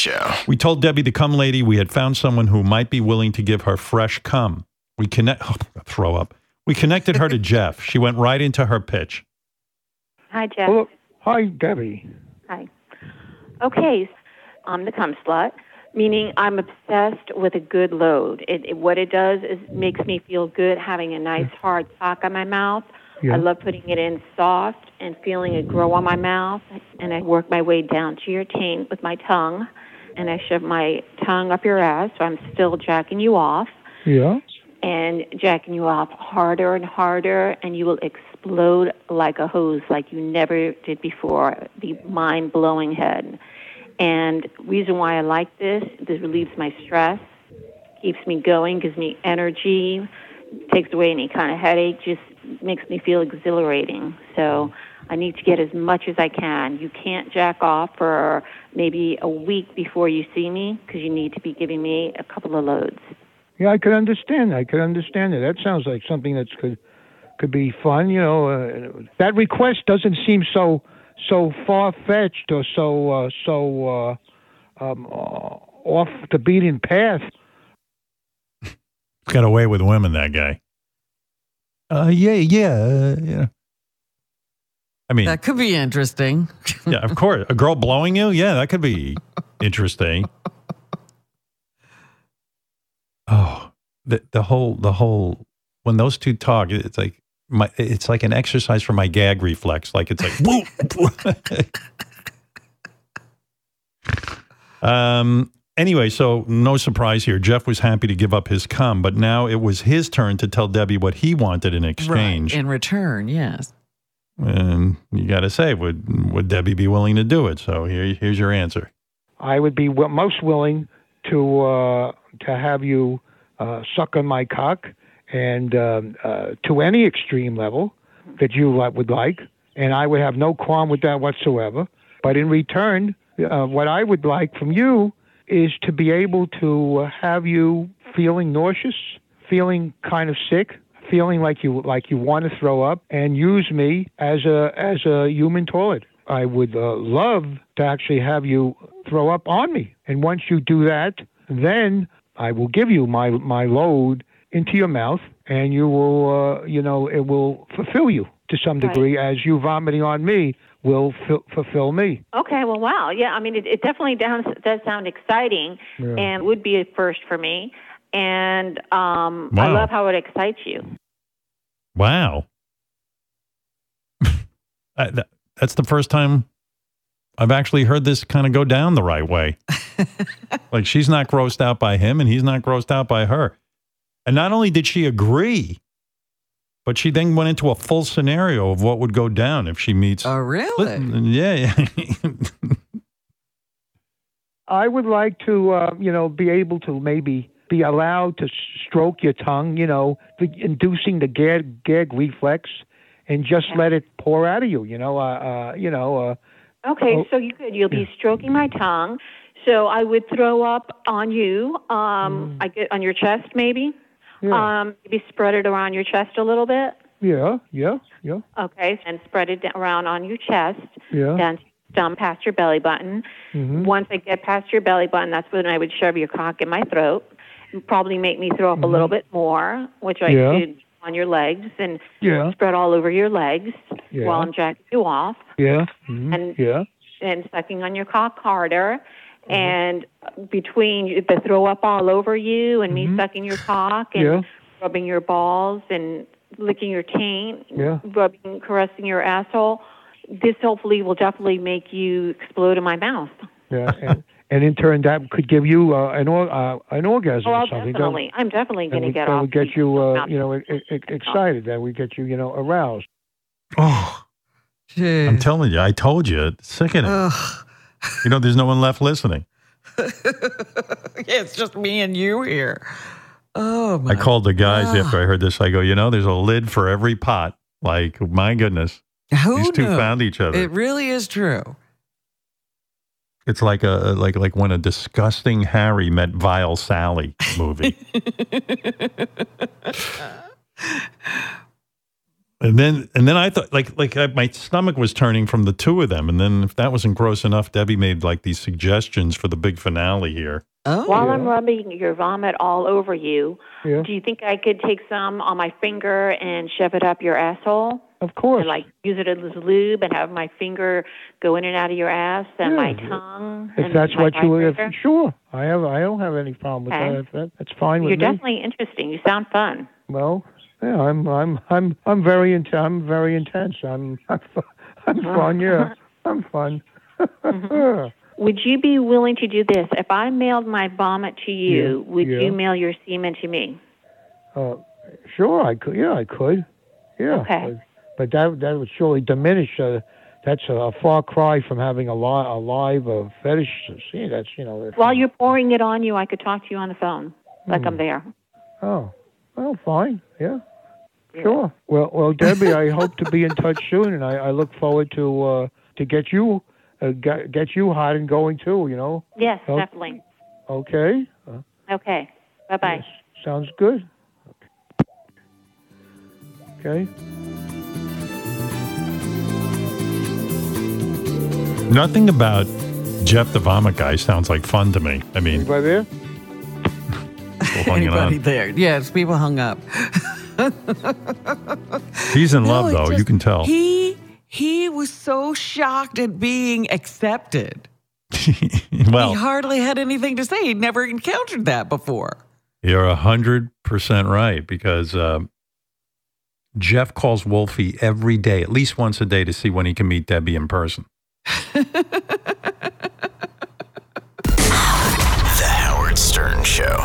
Show. We told Debbie, the cum lady, we had found someone who might be willing to give her fresh cum. We connect, oh, throw up. We connected her to Jeff. She went right into her pitch. Hi, Jeff. Hello. Hi, Debbie. Hi. Okay, I'm the cum slut, meaning I'm obsessed with a good load. It, it, what it does is makes me feel good having a nice hard sock on my mouth. Yeah. I love putting it in soft and feeling it grow on my mouth. And I work my way down to your taint with my tongue. And I shove my tongue up your ass, so I'm still jacking you off. Yeah. and jacking you off harder and harder, and you will explode like a hose, like you never did before. The mind blowing head. And reason why I like this, this relieves my stress, keeps me going, gives me energy, takes away any kind of headache, just makes me feel exhilarating. So I need to get as much as I can. You can't jack off for maybe a week before you see me because you need to be giving me a couple of loads. Yeah, I could understand. I could understand it. That sounds like something that could could be fun. You know, uh, that request doesn't seem so so far fetched or so uh, so uh, um, uh, off the beaten path. Got away with women, that guy. Uh, yeah, yeah, uh, yeah. I mean, That could be interesting. yeah, of course. A girl blowing you? Yeah, that could be interesting. Oh, the the whole the whole when those two talk, it's like my it's like an exercise for my gag reflex. Like it's like whoop. um. Anyway, so no surprise here. Jeff was happy to give up his cum, but now it was his turn to tell Debbie what he wanted in exchange. Right. In return, yes. And you got to say, would would Debbie be willing to do it? So here, here's your answer. I would be w- most willing to uh, to have you uh, suck on my cock and um, uh, to any extreme level that you li- would like, and I would have no qualm with that whatsoever. But in return, uh, what I would like from you is to be able to have you feeling nauseous, feeling kind of sick, feeling like you like you want to throw up, and use me as a as a human toilet. I would uh, love to actually have you throw up on me, and once you do that, then I will give you my my load into your mouth, and you will uh, you know it will fulfill you to some Right. degree as you vomiting on me will fu- fulfill me. Okay, well, wow. Yeah, I mean, it, it definitely does, does sound exciting Yeah. and would be a first for me. And um, I love how it excites you. Wow, I, that, that's the first time I've actually heard this kind of go down the right way. like she's not grossed out by him, and he's not grossed out by her. And not only did she agree, but she then went into a full scenario of what would go down if she meets. Oh, really? Yeah, yeah. I would like to, uh, you know, be able to maybe be allowed to stroke your tongue, you know, the, inducing the gag, gag reflex, and just let it pour out of you, you know, uh, uh, you know. Uh, Okay, Oh. so you could. You'll be stroking my tongue. So I would throw up on you. Um, I get on your chest, maybe. Yeah, Um, maybe spread it around your chest a little bit. yeah, yeah, yeah, Okay, and spread it around on your chest, yeah. down to past your belly button. Mhm. Once I get past your belly button, that's when I would shove your cock in my throat. and Probably make me throw up a little bit more, which I Mm-hmm. Yeah. did on your legs and Yeah, spread all over your legs Yeah. while I'm jacking you off yeah, mhm, And- yeah, and sucking on your cock harder. And between the throw up all over you and me sucking your cock and Yeah. rubbing your balls and licking your taint, Yeah. rubbing, caressing your asshole, this hopefully will definitely make you explode in my mouth. yeah. and, and in turn, that could give you uh, an or, uh, an orgasm Oh, or I'll something. definitely. I'm definitely going to get that off. would get you, uh, you know, e- e- excited. That would get you, you know, aroused. oh, I'm telling you, I told you, sickening. Ugh. You know, there's no one left listening. it's just me and you here. Oh my! I called the guys God. after I heard this. I go, you know, there's a lid for every pot. Like, my goodness, Who these two knew? found each other. It really is true. it's like a uh, like like when a disgusting Harry met vile Sally movie. And then, and then I thought, like, like I, my stomach was turning from the two of them. And then, if that wasn't gross enough, Debbie made like these suggestions for the big finale here. Oh, While Yeah. I'm rubbing your vomit all over you, Yeah. do you think I could take some on my finger and shove it up your asshole? Of course. And like use it as lube and have my finger go in and out of your ass and my tongue. if and that's my what you, if, vibrator? sure. I have. I don't have any problem with Okay. that. That's fine with You're me. definitely interesting. You sound fun. Well, yeah, I'm I'm I'm I'm very int- I'm very intense. I'm I'm, I'm fun. Yeah, I'm fun. Would you be willing to do this? If I mailed my vomit to you, Yeah, would yeah. you mail your semen to me? uh, sure, I could. Yeah, I could. Yeah. Okay. But, but that that would surely diminish. Uh, that's a, a far cry from having a, li- a live uh, fetish. See, that's you know. While you're pouring it on you, I could talk to you on the phone, like Hmm. I'm there. Oh, well, fine. Yeah. Sure. Well, well, Debbie, I hope to be in touch soon, and I, I look forward to uh, to get you uh, get, get you hot and going too. You know. Yes, definitely. Okay. Uh, Okay. Bye bye. yes. Sounds good. Okay. Nothing about Jeff the Vomit guy sounds like fun to me. I mean, Anybody there? anybody on. there? Yes, people hung up. He's in No, love, it though. you can tell. He he was so shocked at being accepted. well, he hardly had anything to say. He'd never encountered that before. You're a hundred percent right because um, Jeff calls Wolfie every day, at least once a day, to see when he can meet Debbie in person. The Howard Stern Show.